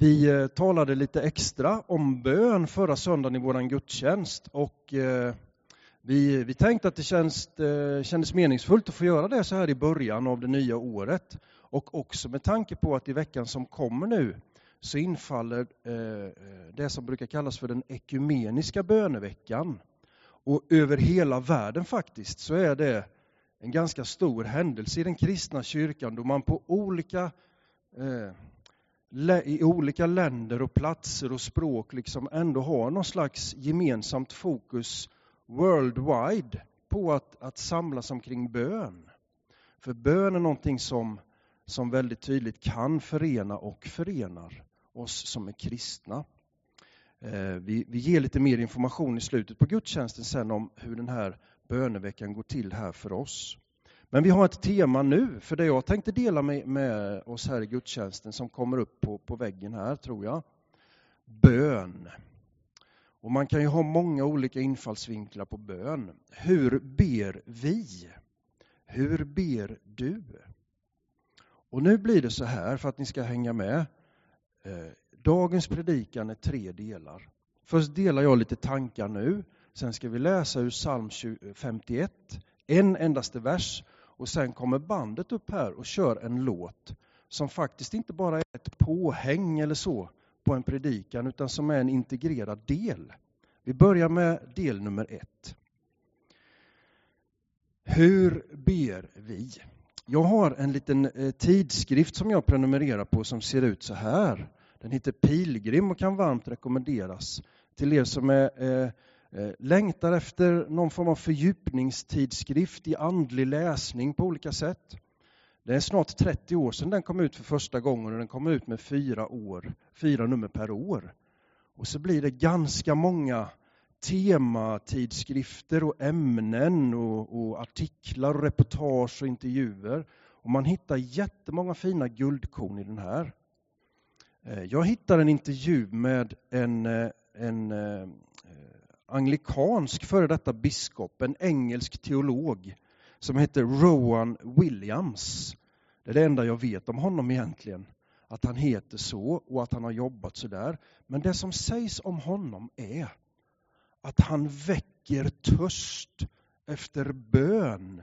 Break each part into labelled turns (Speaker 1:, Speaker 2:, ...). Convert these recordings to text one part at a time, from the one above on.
Speaker 1: Vi eh, talade lite extra om bön förra söndagen i vår gudstjänst och eh, vi, vi tänkte att det känns, eh, kändes meningsfullt att få göra det så här i början av det nya året. Och också med tanke på att i veckan som kommer nu så infaller det som brukar kallas för den ekumeniska böneveckan. Och över hela världen faktiskt så är det en ganska stor händelse i den kristna kyrkan då man på olika i olika länder och platser och språk liksom ändå har någon slags gemensamt fokus worldwide på att, att samlas omkring bön. För bön är någonting som, som väldigt tydligt kan förena och förenar oss som är kristna. Eh, vi, vi ger lite mer information i slutet på gudstjänsten sen om hur den här böneveckan går till här för oss. Men vi har ett tema nu för det jag tänkte dela med, med oss här i gudstjänsten som kommer upp på, på väggen här tror jag. Bön. Och man kan ju ha många olika infallsvinklar på bön. Hur ber vi? Hur ber du? Och nu blir det så här för att ni ska hänga med. Eh, dagens predikan är tre delar. Först delar jag lite tankar nu. Sen ska vi läsa ur psalm 51, en endaste vers och sen kommer bandet upp här och kör en låt som faktiskt inte bara är ett påhäng eller så på en predikan utan som är en integrerad del. Vi börjar med del nummer ett. Hur ber vi? Jag har en liten eh, tidskrift som jag prenumererar på som ser ut så här. Den heter Pilgrim och kan varmt rekommenderas till er som är Eh, Eh, längtar efter någon form av fördjupningstidskrift i andlig läsning på olika sätt. Det är snart 30 år sedan den kom ut för första gången och den kom ut med fyra, år, fyra nummer per år. Och så blir det ganska många tematidskrifter och ämnen och, och artiklar och reportage och intervjuer. Och man hittar jättemånga fina guldkorn i den här. Eh, jag hittar en intervju med en, eh, en anglikansk före detta biskop, en engelsk teolog som hette Rowan Williams. Det är det enda jag vet om honom egentligen. Att han heter så och att han har jobbat så där. Men det som sägs om honom är att han väcker törst efter bön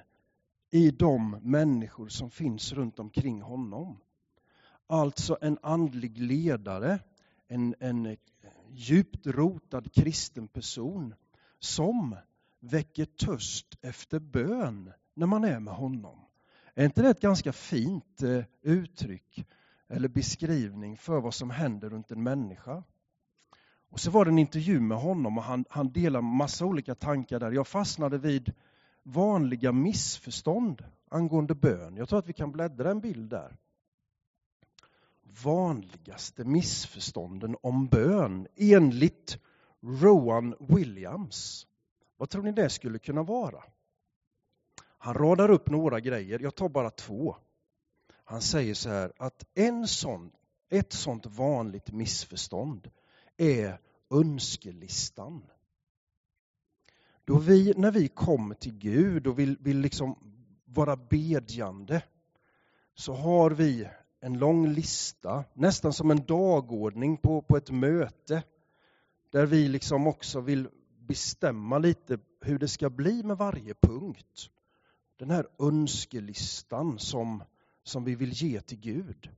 Speaker 1: i de människor som finns runt omkring honom. Alltså en andlig ledare, en, en djupt rotad kristen person som väcker törst efter bön när man är med honom. Är inte det ett ganska fint eh, uttryck eller beskrivning för vad som händer runt en människa? Och så var det en intervju med honom och han, han delade massa olika tankar där. Jag fastnade vid vanliga missförstånd angående bön. Jag tror att vi kan bläddra en bild där vanligaste missförstånden om bön enligt Rowan Williams. Vad tror ni det skulle kunna vara? Han radar upp några grejer, jag tar bara två. Han säger så här att en sån, ett sånt vanligt missförstånd är önskelistan. Då vi, när vi kommer till Gud och vill, vill liksom vara bedjande så har vi en lång lista, nästan som en dagordning på, på ett möte. Där vi liksom också vill bestämma lite hur det ska bli med varje punkt. Den här önskelistan som, som vi vill ge till Gud.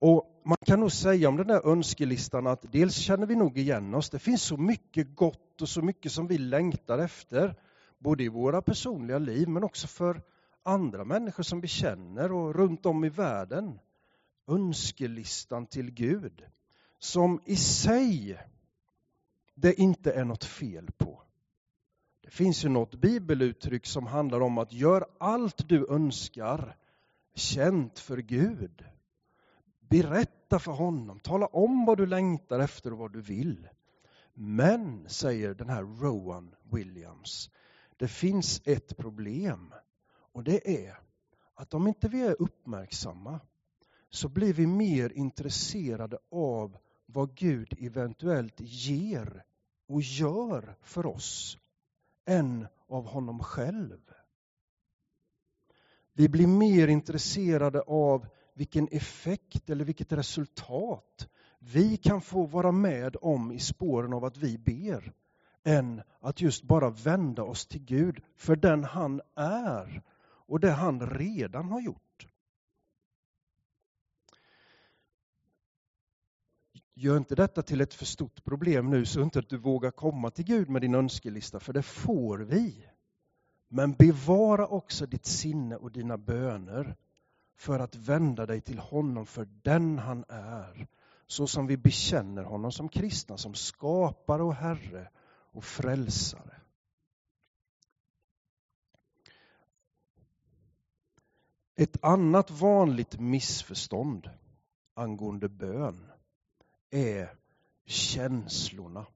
Speaker 1: Och Man kan nog säga om den här önskelistan att dels känner vi nog igen oss. Det finns så mycket gott och så mycket som vi längtar efter. Både i våra personliga liv men också för andra människor som vi känner och runt om i världen önskelistan till Gud som i sig det inte är något fel på. Det finns ju något bibeluttryck som handlar om att gör allt du önskar känt för Gud. Berätta för honom, tala om vad du längtar efter och vad du vill. Men, säger den här Rowan Williams, det finns ett problem och det är att om inte vi är uppmärksamma så blir vi mer intresserade av vad Gud eventuellt ger och gör för oss än av honom själv. Vi blir mer intresserade av vilken effekt eller vilket resultat vi kan få vara med om i spåren av att vi ber än att just bara vända oss till Gud för den han är och det han redan har gjort. Gör inte detta till ett för stort problem nu så inte att du vågar komma till Gud med din önskelista, för det får vi. Men bevara också ditt sinne och dina böner för att vända dig till honom för den han är. Så som vi bekänner honom som kristna, som skapare och Herre och frälsare. Ett annat vanligt missförstånd angående bön är känslorna.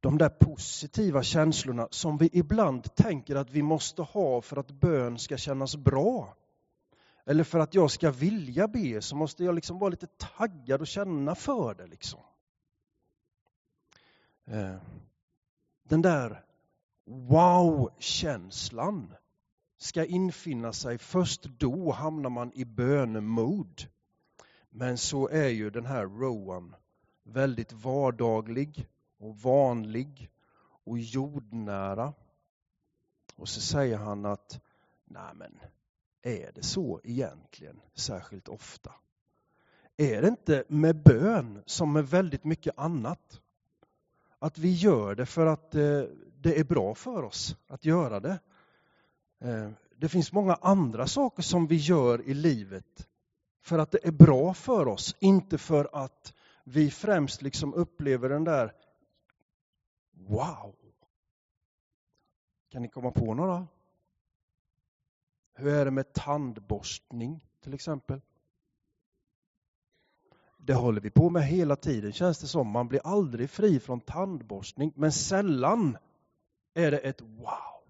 Speaker 1: De där positiva känslorna som vi ibland tänker att vi måste ha för att bön ska kännas bra. Eller för att jag ska vilja be så måste jag liksom vara lite taggad och känna för det. Liksom. Eh, den där wow-känslan ska infinna sig. Först då hamnar man i bönemod. Men så är ju den här Rowan väldigt vardaglig och vanlig och jordnära. Och så säger han att, nej men, är det så egentligen särskilt ofta? Är det inte med bön som med väldigt mycket annat? Att vi gör det för att eh, det är bra för oss att göra det. Eh, det finns många andra saker som vi gör i livet för att det är bra för oss, inte för att vi främst liksom upplever den där Wow! Kan ni komma på några? Hur är det med tandborstning till exempel? Det håller vi på med hela tiden känns det som. Man blir aldrig fri från tandborstning, men sällan är det ett wow.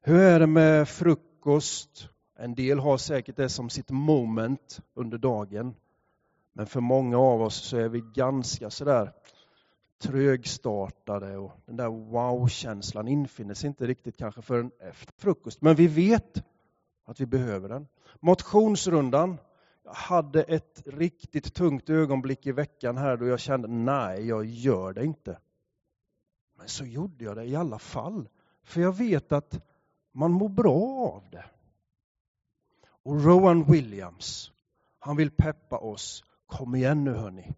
Speaker 1: Hur är det med frukost? En del har säkert det som sitt moment under dagen. Men för många av oss så är vi ganska sådär trögstartade och den där wow-känslan infinner sig inte riktigt kanske förrän efter frukost. Men vi vet att vi behöver den. Motionsrundan. Jag hade ett riktigt tungt ögonblick i veckan här då jag kände nej, jag gör det inte. Men så gjorde jag det i alla fall. För jag vet att man mår bra av det. Och Rowan Williams, han vill peppa oss. Kom igen nu hörni.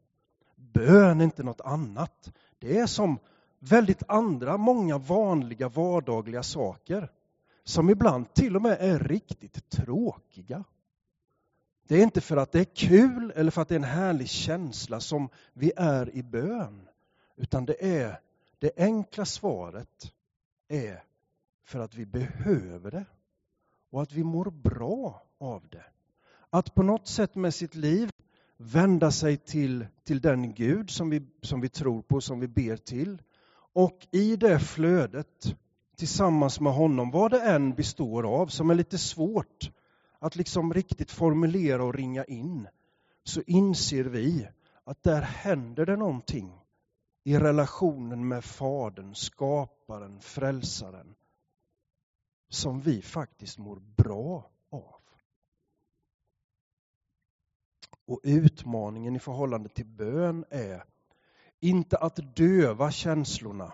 Speaker 1: Bön är inte något annat. Det är som väldigt andra, många vanliga vardagliga saker som ibland till och med är riktigt tråkiga. Det är inte för att det är kul eller för att det är en härlig känsla som vi är i bön. Utan det är det enkla svaret är för att vi behöver det och att vi mår bra av det. Att på något sätt med sitt liv vända sig till, till den Gud som vi, som vi tror på, som vi ber till. Och i det flödet, tillsammans med honom, vad det än består av, som är lite svårt att liksom riktigt formulera och ringa in, så inser vi att där händer det någonting i relationen med Fadern, skaparen, frälsaren, som vi faktiskt mår bra av. Och utmaningen i förhållande till bön är inte att döva känslorna.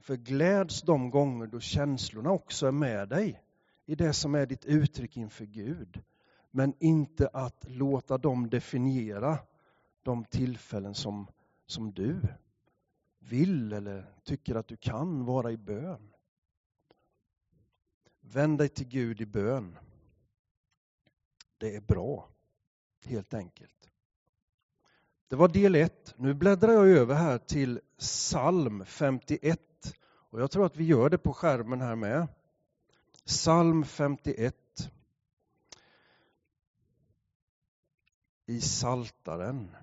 Speaker 1: För gläds de gånger då känslorna också är med dig i det som är ditt uttryck inför Gud. Men inte att låta dem definiera de tillfällen som, som du vill eller tycker att du kan vara i bön. Vänd dig till Gud i bön. Det är bra helt enkelt. Det var del 1. Nu bläddrar jag över här till psalm 51. Och jag tror att vi gör det på skärmen här med. Psalm 51. I Saltaren.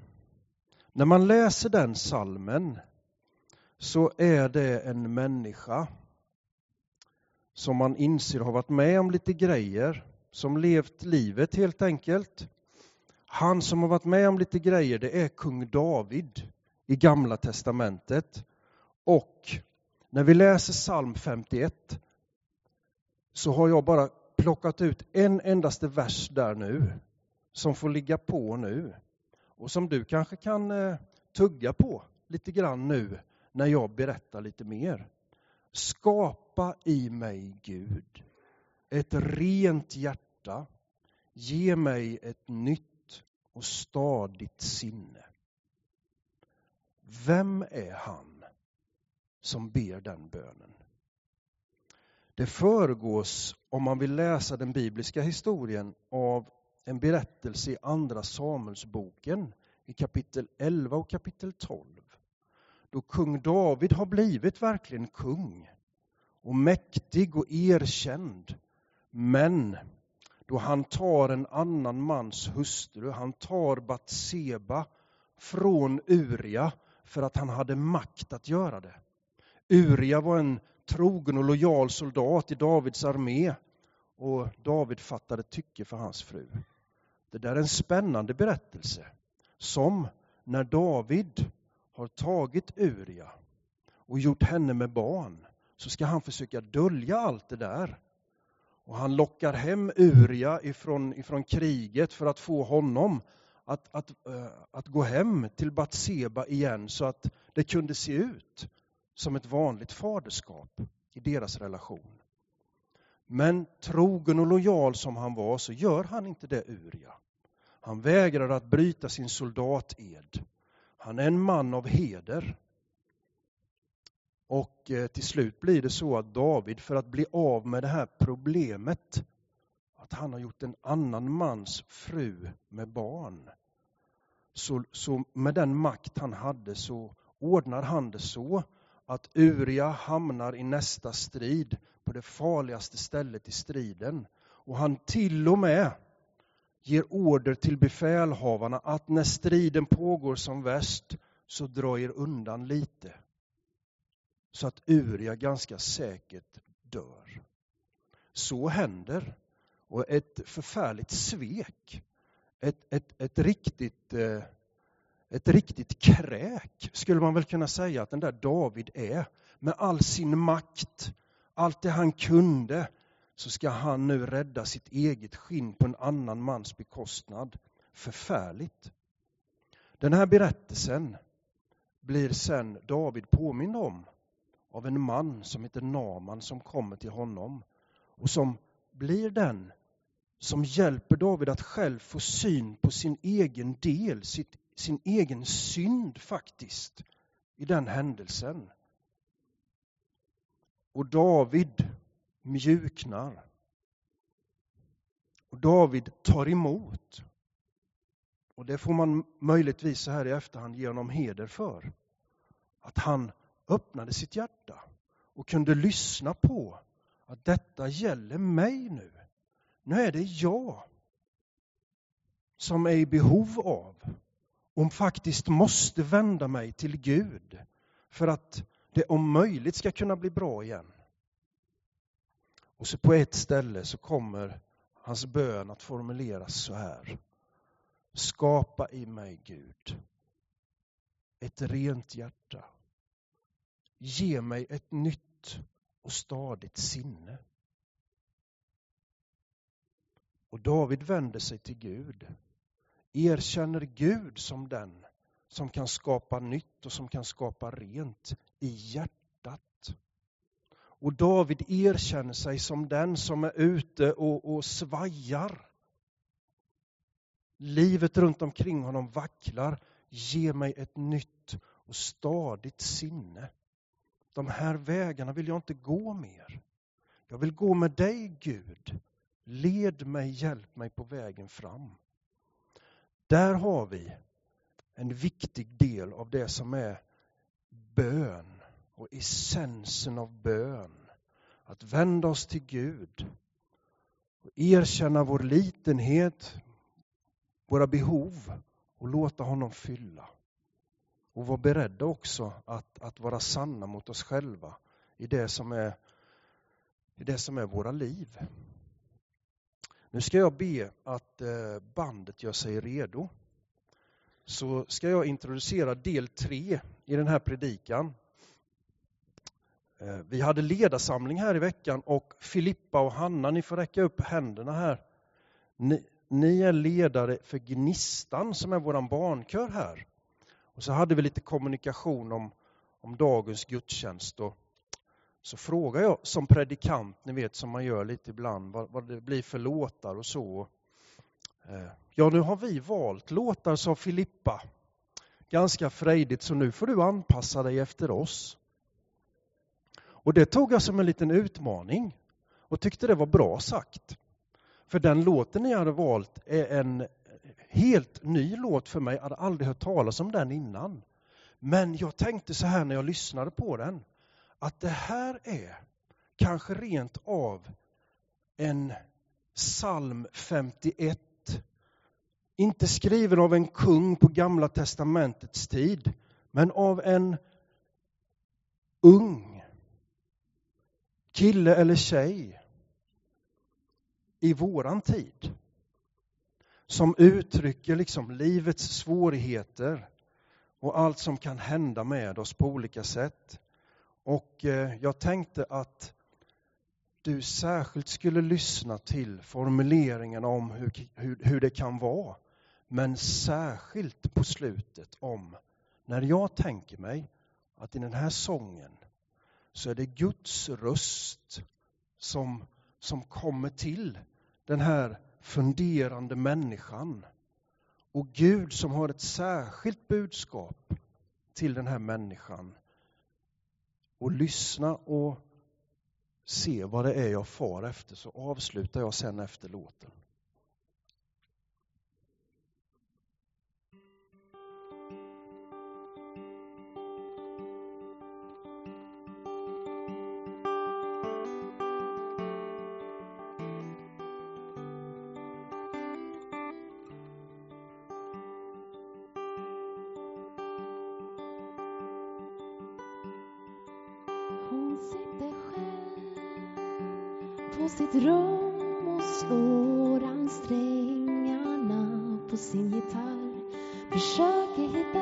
Speaker 1: När man läser den salmen så är det en människa som man inser har varit med om lite grejer, som levt livet helt enkelt. Han som har varit med om lite grejer, det är kung David i Gamla Testamentet. Och när vi läser psalm 51 så har jag bara plockat ut en endaste vers där nu som får ligga på nu och som du kanske kan eh, tugga på lite grann nu när jag berättar lite mer. Skapa i mig, Gud, ett rent hjärta. Ge mig ett nytt och stadigt sinne. Vem är han som ber den bönen? Det föregås, om man vill läsa den bibliska historien, av en berättelse i Andra Samuelsboken i kapitel 11 och kapitel 12. Då kung David har blivit verkligen kung och mäktig och erkänd. Men då han tar en annan mans hustru, han tar Batseba från Uria för att han hade makt att göra det. Uria var en trogen och lojal soldat i Davids armé och David fattade tycke för hans fru. Det där är en spännande berättelse som när David har tagit Uria och gjort henne med barn så ska han försöka dölja allt det där. Och han lockar hem Uria ifrån, ifrån kriget för att få honom att, att, eh, att gå hem till Batseba igen så att det kunde se ut som ett vanligt faderskap i deras relation. Men trogen och lojal som han var så gör han inte det Uria. Han vägrar att bryta sin soldated. Han är en man av heder. Och eh, till slut blir det så att David, för att bli av med det här problemet, att han har gjort en annan mans fru med barn. Så, så med den makt han hade så ordnar han det så att Uria hamnar i nästa strid på det farligaste stället i striden. Och han till och med ger order till befälhavarna att när striden pågår som värst så dra er undan lite. Så att Uria ganska säkert dör. Så händer. Och ett förfärligt svek. Ett, ett, ett, riktigt, eh, ett riktigt kräk skulle man väl kunna säga att den där David är. Med all sin makt, allt det han kunde, så ska han nu rädda sitt eget skinn på en annan mans bekostnad. Förfärligt. Den här berättelsen blir sen David påmind om av en man som heter Naman som kommer till honom och som blir den som hjälper David att själv få syn på sin egen del, sitt, sin egen synd faktiskt, i den händelsen. Och David mjuknar. Och David tar emot. Och det får man möjligtvis så här i efterhand ge honom heder för. Att han öppnade sitt hjärta och kunde lyssna på att detta gäller mig nu. Nu är det jag som är i behov av, och faktiskt måste vända mig till Gud för att det om möjligt ska kunna bli bra igen. Och så på ett ställe så kommer hans bön att formuleras så här. Skapa i mig Gud ett rent hjärta. Ge mig ett nytt och stadigt sinne. Och David vänder sig till Gud, erkänner Gud som den som kan skapa nytt och som kan skapa rent i hjärtat. Och David erkänner sig som den som är ute och, och svajar. Livet runt omkring honom vacklar. Ge mig ett nytt och stadigt sinne. De här vägarna vill jag inte gå mer. Jag vill gå med dig Gud. Led mig, hjälp mig på vägen fram. Där har vi en viktig del av det som är bön och essensen av bön. Att vända oss till Gud och erkänna vår litenhet, våra behov och låta honom fylla. Och vara beredda också att, att vara sanna mot oss själva i det som är, i det som är våra liv. Nu ska jag be att eh, bandet gör sig redo. Så ska jag introducera del tre i den här predikan. Eh, vi hade ledarsamling här i veckan och Filippa och Hanna, ni får räcka upp händerna här. Ni, ni är ledare för Gnistan som är våran barnkör här. Och så hade vi lite kommunikation om, om dagens gudstjänst. Och så frågade jag som predikant, ni vet som man gör lite ibland, vad, vad det blir för låtar och så. Eh, ja, nu har vi valt låtar, sa Filippa. Ganska frejdigt, så nu får du anpassa dig efter oss. Och det tog jag som en liten utmaning och tyckte det var bra sagt. För den låten ni hade valt är en helt ny låt för mig. Jag hade aldrig hört talas om den innan. Men jag tänkte så här när jag lyssnade på den, att det här är kanske rent av en psalm 51. Inte skriven av en kung på Gamla testamentets tid, men av en ung kille eller tjej i våran tid som uttrycker liksom livets svårigheter och allt som kan hända med oss på olika sätt. Och eh, jag tänkte att du särskilt skulle lyssna till formuleringarna om hur, hur, hur det kan vara. Men särskilt på slutet om när jag tänker mig att i den här sången så är det Guds röst som, som kommer till den här funderande människan. Och Gud som har ett särskilt budskap till den här människan. Och lyssna och se vad det är jag far efter så avslutar jag sen efter låten.
Speaker 2: Sin gitarr. Försöker hitta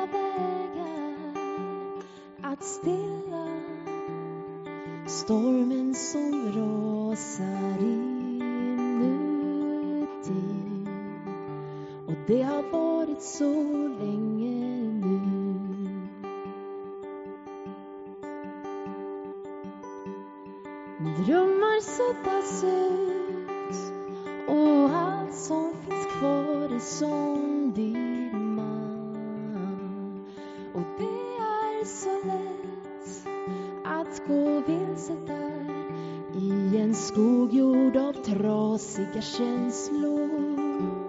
Speaker 2: trasiga känslor.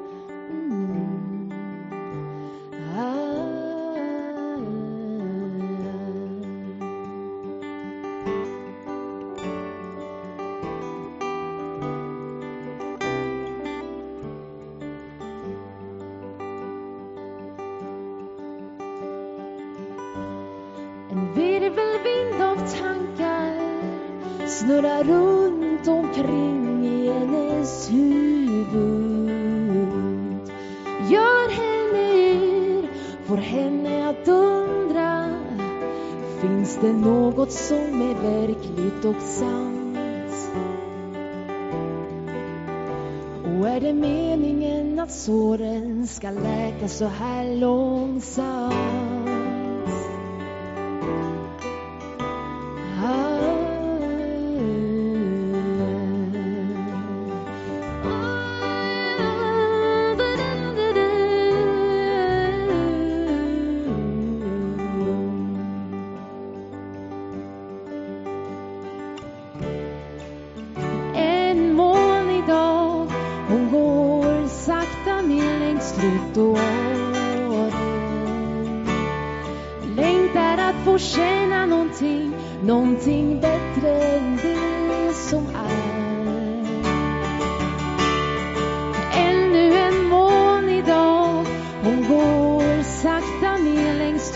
Speaker 2: Och är det meningen att såren ska läka så här långsamt?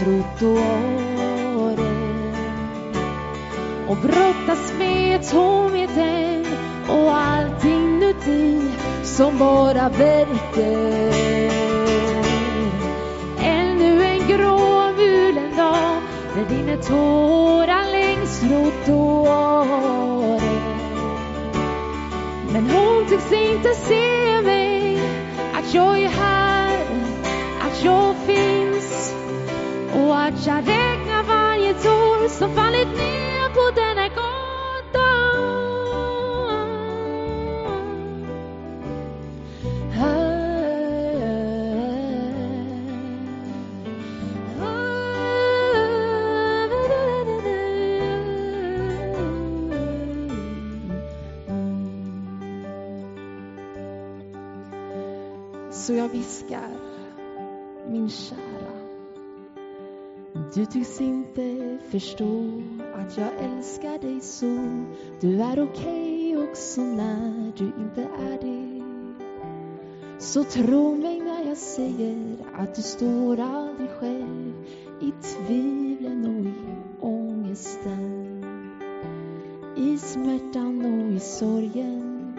Speaker 2: Trottoaren och brottas med tomheten och allting inuti som bara verkar. Ännu en gråmulen dag när dina tårar längs trottoaren. Men hon tycks inte se mig, att jag är här, att jag räknar varje tår som fallit ner på denna Så jag viskar, min kära. Du tycks inte förstå att jag älskar dig så. Du är okej okay också när du inte är det. Så tro mig när jag säger att du står aldrig själv i tvivlen och i ångesten. I smärtan och i sorgen.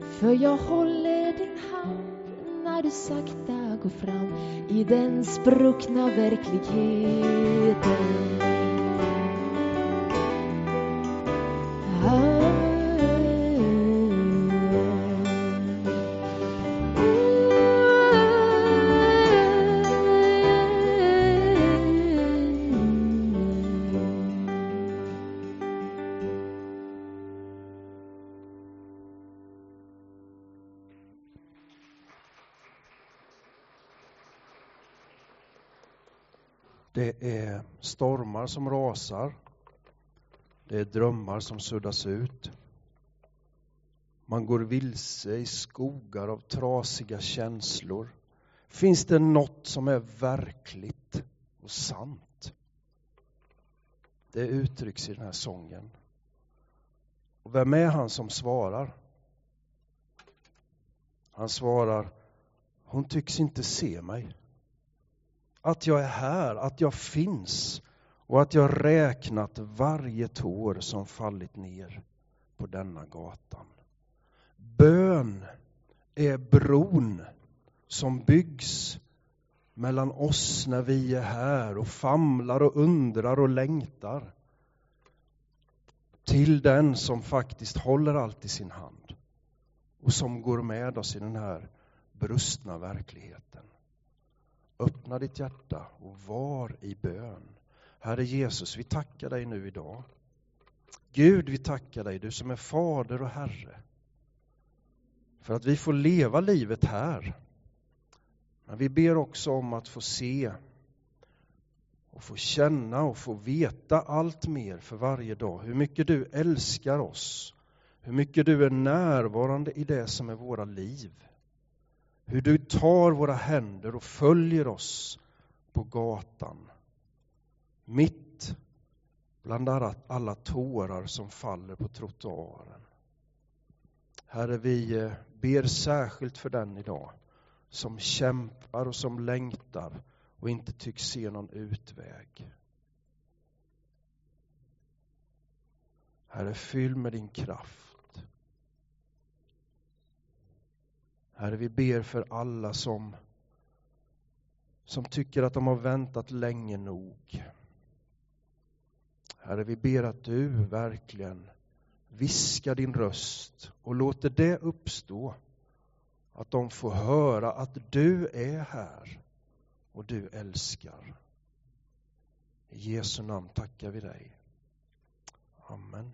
Speaker 2: För jag håller din hand när du sakta går fram i den spruckna verkligheten.
Speaker 1: Det är stormar som rasar. Det är drömmar som suddas ut. Man går vilse i skogar av trasiga känslor. Finns det något som är verkligt och sant? Det uttrycks i den här sången. Och vem är han som svarar? Han svarar, hon tycks inte se mig att jag är här, att jag finns och att jag räknat varje tår som fallit ner på denna gatan. Bön är bron som byggs mellan oss när vi är här och famlar och undrar och längtar till den som faktiskt håller allt i sin hand och som går med oss i den här brustna verkligheten. Öppna ditt hjärta och var i bön. Herre Jesus, vi tackar dig nu idag. Gud, vi tackar dig, du som är fader och Herre. För att vi får leva livet här. Men vi ber också om att få se och få känna och få veta allt mer för varje dag. Hur mycket du älskar oss. Hur mycket du är närvarande i det som är våra liv. Hur du tar våra händer och följer oss på gatan. Mitt bland alla tårar som faller på trottoaren. Herre, vi eh, ber särskilt för den idag som kämpar och som längtar och inte tycks se någon utväg. Herre, fyll med din kraft. Herre, vi ber för alla som, som tycker att de har väntat länge nog. Herre, vi ber att du verkligen viskar din röst och låter det uppstå. Att de får höra att du är här och du älskar. I Jesu namn tackar vi dig. Amen.